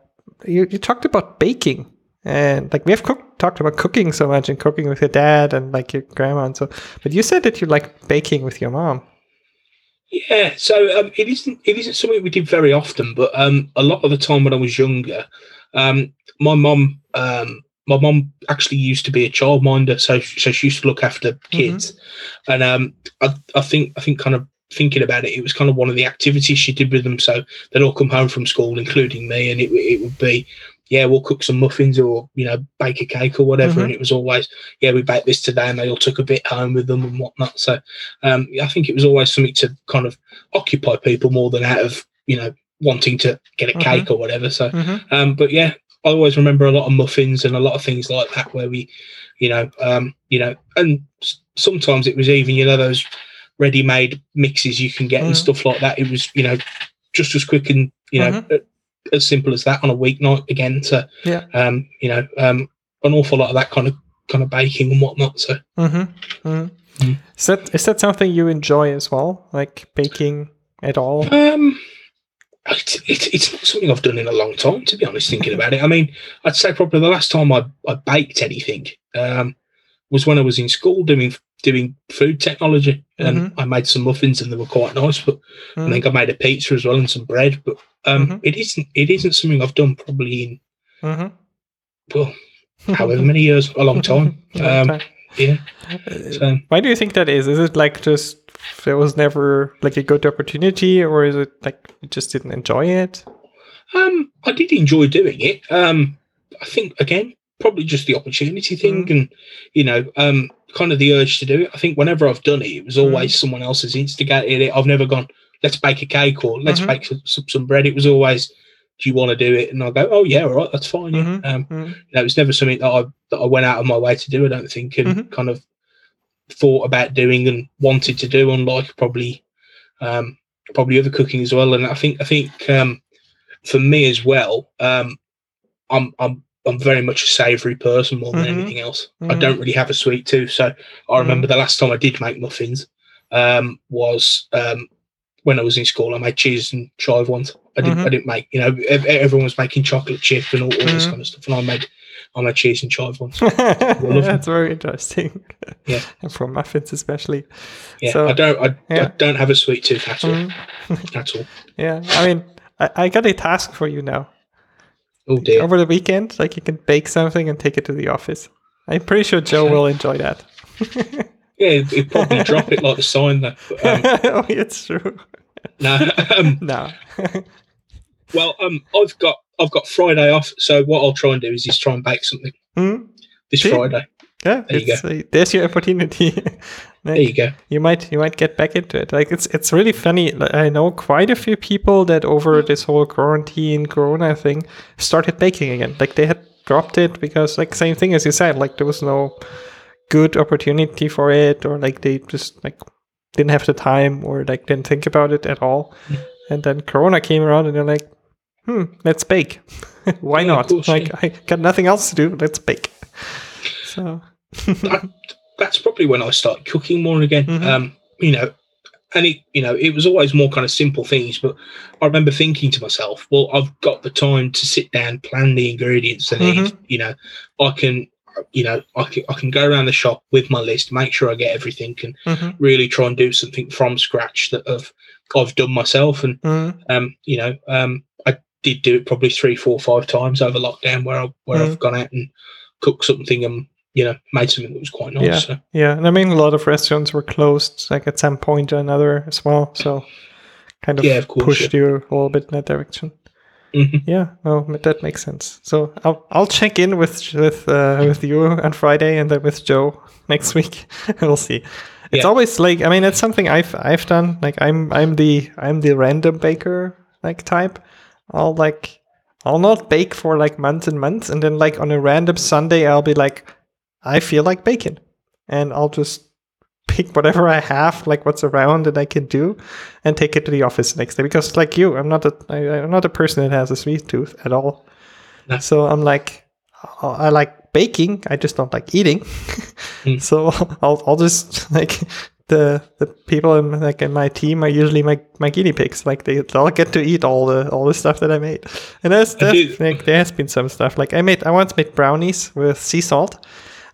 You, you talked about baking, and like we have talked about cooking so much and cooking with your dad and like your grandma and so. But you said that you like baking with your mom. Yeah, so um, it isn't it isn't something we did very often, but um, a lot of the time when I was younger, um, my mom um, my mom actually used to be a childminder, so so she used to look after kids, and um, I, I think I think kind of thinking about it, it was kind of one of the activities she did with them. So they'd all come home from school, including me, and it it would be. Yeah, we'll cook some muffins or you know bake a cake or whatever, Mhm. and it was always yeah we baked this today, and they all took a bit home with them and whatnot. So um, I think it was always something to kind of occupy people more than out of you know wanting to get a Mhm. cake or whatever. So, Mm-hmm. um, but yeah, I always remember a lot of muffins and a lot of things like that where we, you know, um, you know, and s- sometimes it was even you know those ready-made mixes you can get and Mhm. stuff like that. It was you know just as quick and you know Mm-hmm. as simple as that on a weeknight again. So Yeah. um, you know, um, an awful lot of that kind of kind of baking and whatnot. So Mm-hmm. Mm. Is that is that something you enjoy as well, like baking at all? Um, it's, it's, it's not something I've done in a long time, to be honest, thinking about it. I mean, I'd say probably the last time I, I baked anything um, was when I was in school doing doing food technology, and Mhm. I made some muffins, and they were quite nice. But Mm. I think I made a pizza as well and some bread. But um, Mhm. it isn't it isn't something I've done probably in Mhm. well however many years, a long time. Um, yeah. Uh, So Why do you think that is? Is it like just there was never like a good opportunity, or is it like you just didn't enjoy it? um, I did enjoy doing it. Um, I think again probably just the opportunity thing, Mm. and you know, um, kind of the urge to do it. I think whenever I've done it, it was always Mm. someone else has instigated it. I've never gone, let's bake a cake or let's Mhm. bake some, some, bread. It was always, do you want to do it? And I go, oh yeah, all right, that's fine. Yeah. Mhm. Um, Mm. you know, it was never something that I that I went out of my way to do. I don't think, and Mhm. kind of thought about doing and wanted to do, unlike probably um, probably other cooking as well. And I think I think um, for me as well, um, I'm I'm I'm very much a savoury person more than Mhm. anything else. I Mhm. don't really have a sweet tooth, so I remember the last time I did make muffins um, was um, when I was in school. I made cheese and chive ones. I didn't. Mhm. I didn't make. You know, everyone was making chocolate chip and all, all this Mhm. kind of stuff, and I made Made cheese and chive ones. love That's very interesting. Yeah. and for muffins especially. Yeah, So- I don't. I, I don't have a sweet tooth at all. Mm. At all. Yeah, I mean, I, I got a task for you now. Oh dear. Over the weekend, like you can bake something and take it to the office. I'm pretty sure Joe will enjoy that. Yeah, it'd probably drop it like the sign though. But, um, oh, it's true. no. um, No. well, um, I've got I've got Friday off, so what I'll try and do is just try and bake something Hmm? this See? Friday. Yeah, There you it's, uh, there's your opportunity. There you go. you might you might get back into it. Like it's it's really funny. Like, I know quite a few people that over this whole quarantine corona thing started baking again. Like they had dropped it because like same thing as you said. Like there was no good opportunity for it, or like they just like didn't have the time, or like didn't think about it at all. Mm. And then corona came around, and they're like, hmm, let's bake. Why Yeah, not? like. I got nothing else to do. Let's bake. So. That's probably when I started cooking more again. Mhm. Um, you know, and it you know it was always more kind of simple things, but I remember thinking to myself, well, I've got the time to sit down, plan the ingredients I need. Mm-hmm. You know, I can. You know, I can, I can go around the shop with my list, make sure I get everything, and Mhm. really try and do something from scratch that I've I've done myself. And Mm. um, you know, um, I did do it probably three, four, five times over lockdown where I where Mm. I've gone out and cooked something and you know made something that was quite nice. Yeah. So, Yeah, and I mean a lot of restaurants were closed like at some point or another as well, so kind of, Yeah, of course, pushed you a little bit in that direction. mhm. Yeah, no, that makes sense. So I'll I'll check in with with uh, with you on Friday and then with Joe next week. we'll see. It's Yeah. always like I mean it's something I've I've done. Like I'm I'm the I'm the random baker like type. I'll like I'll not bake for like months and months, and then like on a random Sunday I'll be like, I feel like baking, and I'll just pick whatever I have, like what's around that I can do, and take it to the office next day. Because like you, I'm not a I, I'm not a person that has a sweet tooth at all. No. So I'm like, I I like baking. I just don't like eating. Mm. So I'll I'll just like the the people in like in my team are usually my, my guinea pigs. Like they they'll get to eat all the all the stuff that I made. And there's, I like there has been some stuff. Like I made I once made brownies with sea salt.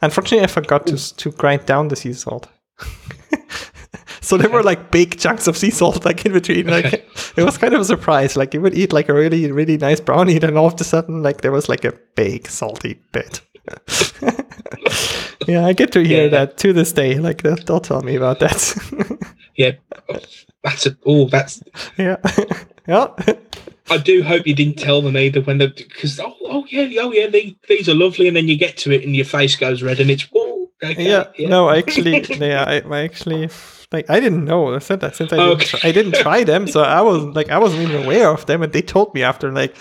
Unfortunately, I forgot to to grind down the sea salt. so there were like big chunks of sea salt like in between. Like it was kind of a surprise. Like you would eat like a really really nice brownie, and then all of a sudden like there was like a big salty bit. yeah, I get to hear Yeah. that to this day. Like they'll, they'll tell me about that. yeah, that's a oh that's. yeah, yeah. I do hope you didn't tell them either when they because oh, oh yeah oh yeah they, these are lovely and then you get to it and your face goes red and it's oh okay, yeah, no, I actually, yeah, I, I actually, like, I didn't know. I said that since I didn't, try, I didn't try them, so I was like, I wasn't even aware of them, and they told me after, like,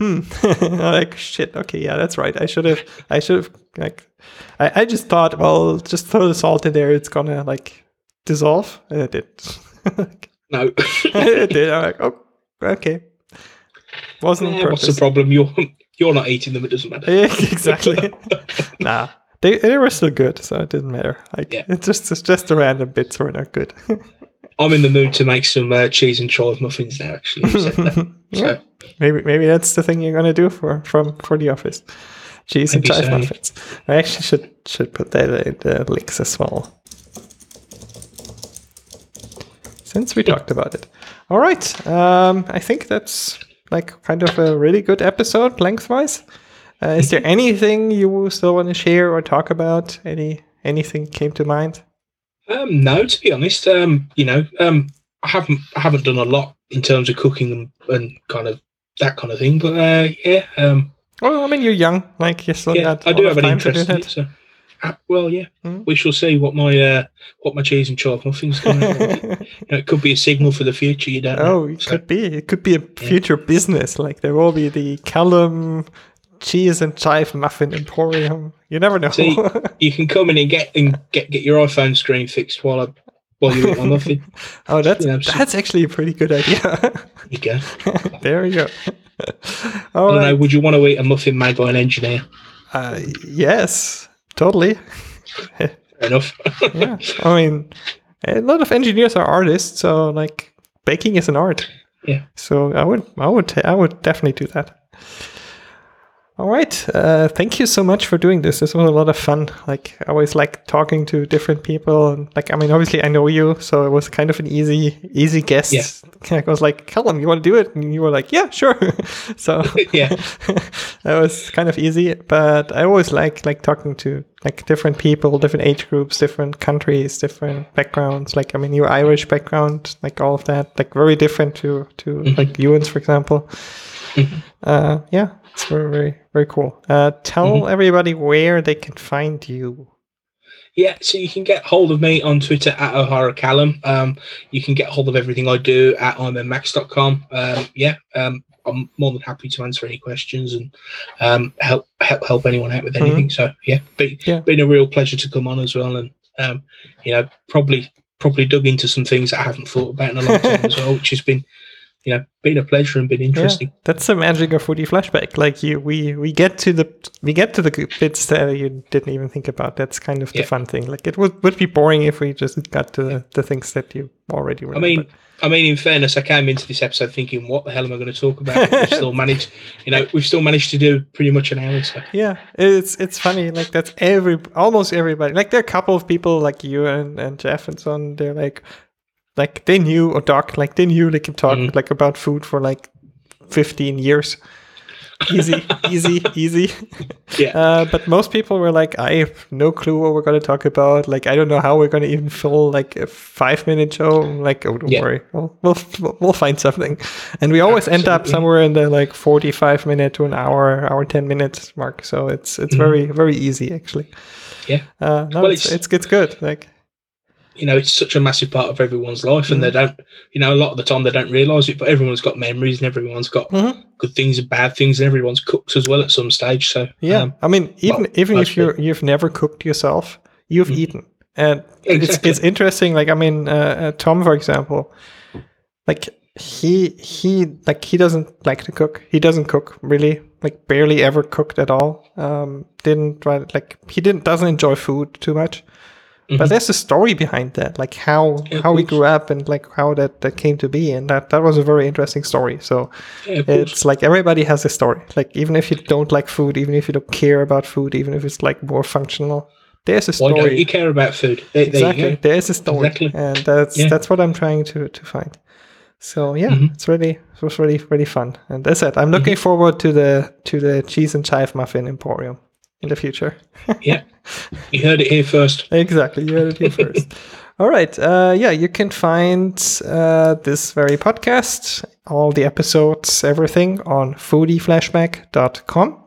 hmm, like shit. Okay, yeah, that's right. I should have, I should have, like, I, I just thought, well, just throw the salt in there, it's gonna like dissolve, and it did. no. it did. I'm like, oh, okay. Wasn't Yeah, what's the problem? You're you're not eating them. It doesn't matter. Yeah, exactly. nah, they they were still good, so it didn't matter. Like Yeah. it's just it's just the random bits were not good. I'm in the mood to make some uh, cheese and chive muffins now. Actually, that. yeah, so maybe maybe that's the thing you're gonna do for from for the office. Cheese and chive so. muffins. I actually should should put that in the links as well. since we talked about it. All right. Um, I think that's like kind of a really good episode lengthwise. Uh, is there anything you still want to share or talk about? Any anything came to mind? Um, no, to be honest, um, you know, um, I haven't I haven't done a lot in terms of cooking and, and kind of that kind of thing. But uh, yeah, um, Well, I mean, you're young. Like you still yeah. I do have an time to do interest in it. So, uh, well, yeah, Mm. we shall see what my uh, what my cheese and chive muffins can. you know, it could be a signal for the future. You don't know. oh, it So, could be. It could be a future business. Like there will be the Callum cheese and chive muffin emporium. You never know. See, you can come in and get and get get your iPhone screen fixed while I while you muffin. oh, that's that's actually a pretty good idea. There you go. there you go. I don't know. Would you want to eat a muffin made by an engineer? Uh, yes, totally. Fair enough. yeah, I mean, a lot of engineers are artists, so like baking is an art. Yeah. So I would, I would, I would definitely do that. All right. Uh, thank you so much for doing this. This was a lot of fun. Like I always like talking to different people, and like I mean, obviously I know you, so it was kind of an easy, easy guess. Yeah. I was like, Callum, you want to do it? And you were like, Yeah, sure. so yeah. that was kind of easy but i always like like talking to like different people different age groups different countries different backgrounds like i mean your irish background like all of that like very different to to like ewan's for example uh yeah it's very very very cool uh tell everybody where they can find you Yeah, so you can get hold of me on Twitter at O'Hara Callum. Um, you can get hold of everything I do at immax.com. Um, yeah, um, I'm more than happy to answer any questions and um, help help help anyone out with anything. So yeah, be, Yeah. been a real pleasure to come on as well, and um, you know probably probably dug into some things that I haven't thought about in a long time as well, which has been you know been a pleasure and been interesting. Yeah, that's the magic of foodie flashback. Like you, we we get to the we get to the bits that you didn't even think about. That's kind of the fun thing. Like it would, would be boring if we just got to the, the things that you already I remember. mean, I mean, in fairness, I came into this episode thinking, "What the hell am I going to talk about?" We've still managed, you know, we've still managed to do pretty much an hour. So yeah, it's it's funny. Like that's every almost everybody. Like there are a couple of people like you and, and Jeff and so on. They're like, like they knew or Doc, like they knew they could talk Mhm. like about food for like fifteen years. Easy, easy, easy. yeah, Uh, but most people were like, I have no clue what we're going to talk about. Like, I don't know how we're going to even fill like a five minute show. I'm like, oh, don't Yeah. worry, we'll, we'll we'll find something. And we always end up somewhere in the like forty five minute to an hour, hour ten minutes mark. So it's it's very very easy actually. Yeah. Uh, no, Well, it's, it's- it's it's good. Like, you know, it's such a massive part of everyone's life, and Mm. they don't, you know, a lot of the time they don't realise it. But everyone's got memories, and everyone's got Mhm. good things and bad things, and everyone's cooked as well at some stage. So yeah, um, I mean, even well, even if you you've never cooked yourself, you've Mhm. eaten, and it's Exactly. it's interesting. Like I mean, uh, uh, Tom, for example, like he he like he doesn't like to cook. He doesn't cook really, like barely ever cooked at all. Um, didn't try like he didn't doesn't enjoy food too much. But Mhm. there's a story behind that, like how Yeah, how we grew up and like how that that came to be, and that that was a very interesting story. So yeah, it's like everybody has a story. Like even if you don't like food, even if you don't care about food, even if it's like more functional, there's a story. Why don't you care about food? There, exactly, there is a story, Exactly. and that's Yeah. that's what I'm trying to to find. So yeah, Mhm. it's really it was really really fun, and that's it. I'm looking Mm-hmm. forward to the to the cheese and chive muffin emporium in the future. Yeah, you heard it here first. Exactly. You heard it here first. All right. Uh, yeah, you can find uh, this very podcast, all the episodes, everything on foodieflashback.com.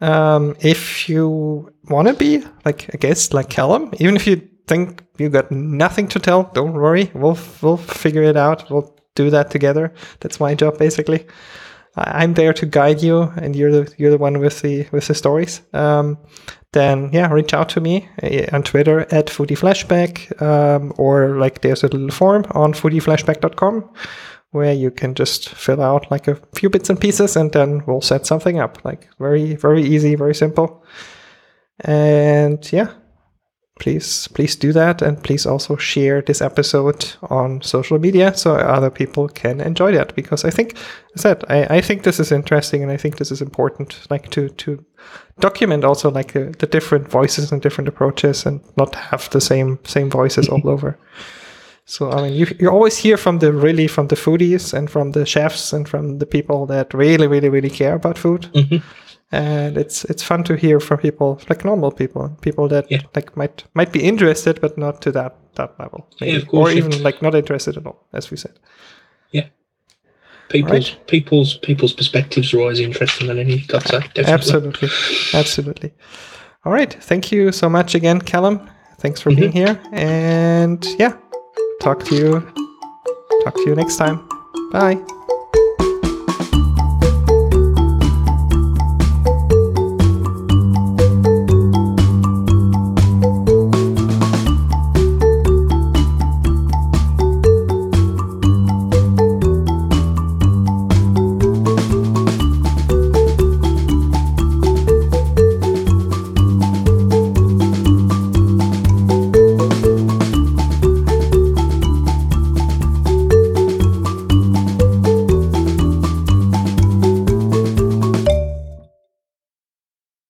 Um, if you want to be like a guest like Callum, even if you think you got nothing to tell, don't worry. We'll we'll figure it out. We'll do that together. That's my job basically. I'm there to guide you, and you're the you're the one with the with the stories. Um, then yeah, reach out to me uh, on Twitter at foodieflashback, um, or like there's a little form on foodieflashback.com where you can just fill out like a few bits and pieces, and then we'll set something up. Like very very easy, very simple. And yeah, please please do that and please also share this episode on social media so other people can enjoy that because i think as I said I, I think this is interesting and i think this is important like to to document also like the, the different voices and different approaches and not have the same same voices all over So I mean, you you always hear from the really from the foodies and from the chefs and from the people that really really really care about food. Mhm. And it's it's fun to hear from people like normal people, people that Yeah. like might might be interested but not to that that level, Yeah, or even like not interested at all, as we said. Yeah, people's Right. people's people's perspectives are always interesting than any. Got to say, definitely. Absolutely, absolutely. All right, thank you so much again, Callum. Thanks for Mm-hmm. being here, and yeah, talk to you. Talk to you next time. Bye.